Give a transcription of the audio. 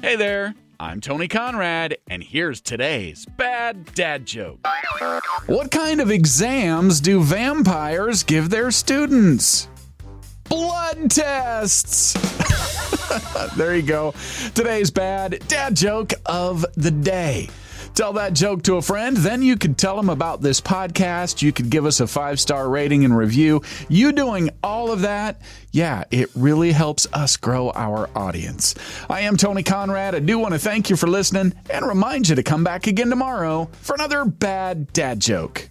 Hey there, I'm Tony Conrad, and here's today's bad dad joke. What kind of exams do vampires give their students? Blood tests! there you go. Today's bad dad joke of the day. Tell that joke to a friend, then you could tell them about this podcast. You could give us a five star rating and review. You doing all of that, yeah, it really helps us grow our audience. I am Tony Conrad. I do want to thank you for listening and remind you to come back again tomorrow for another bad dad joke.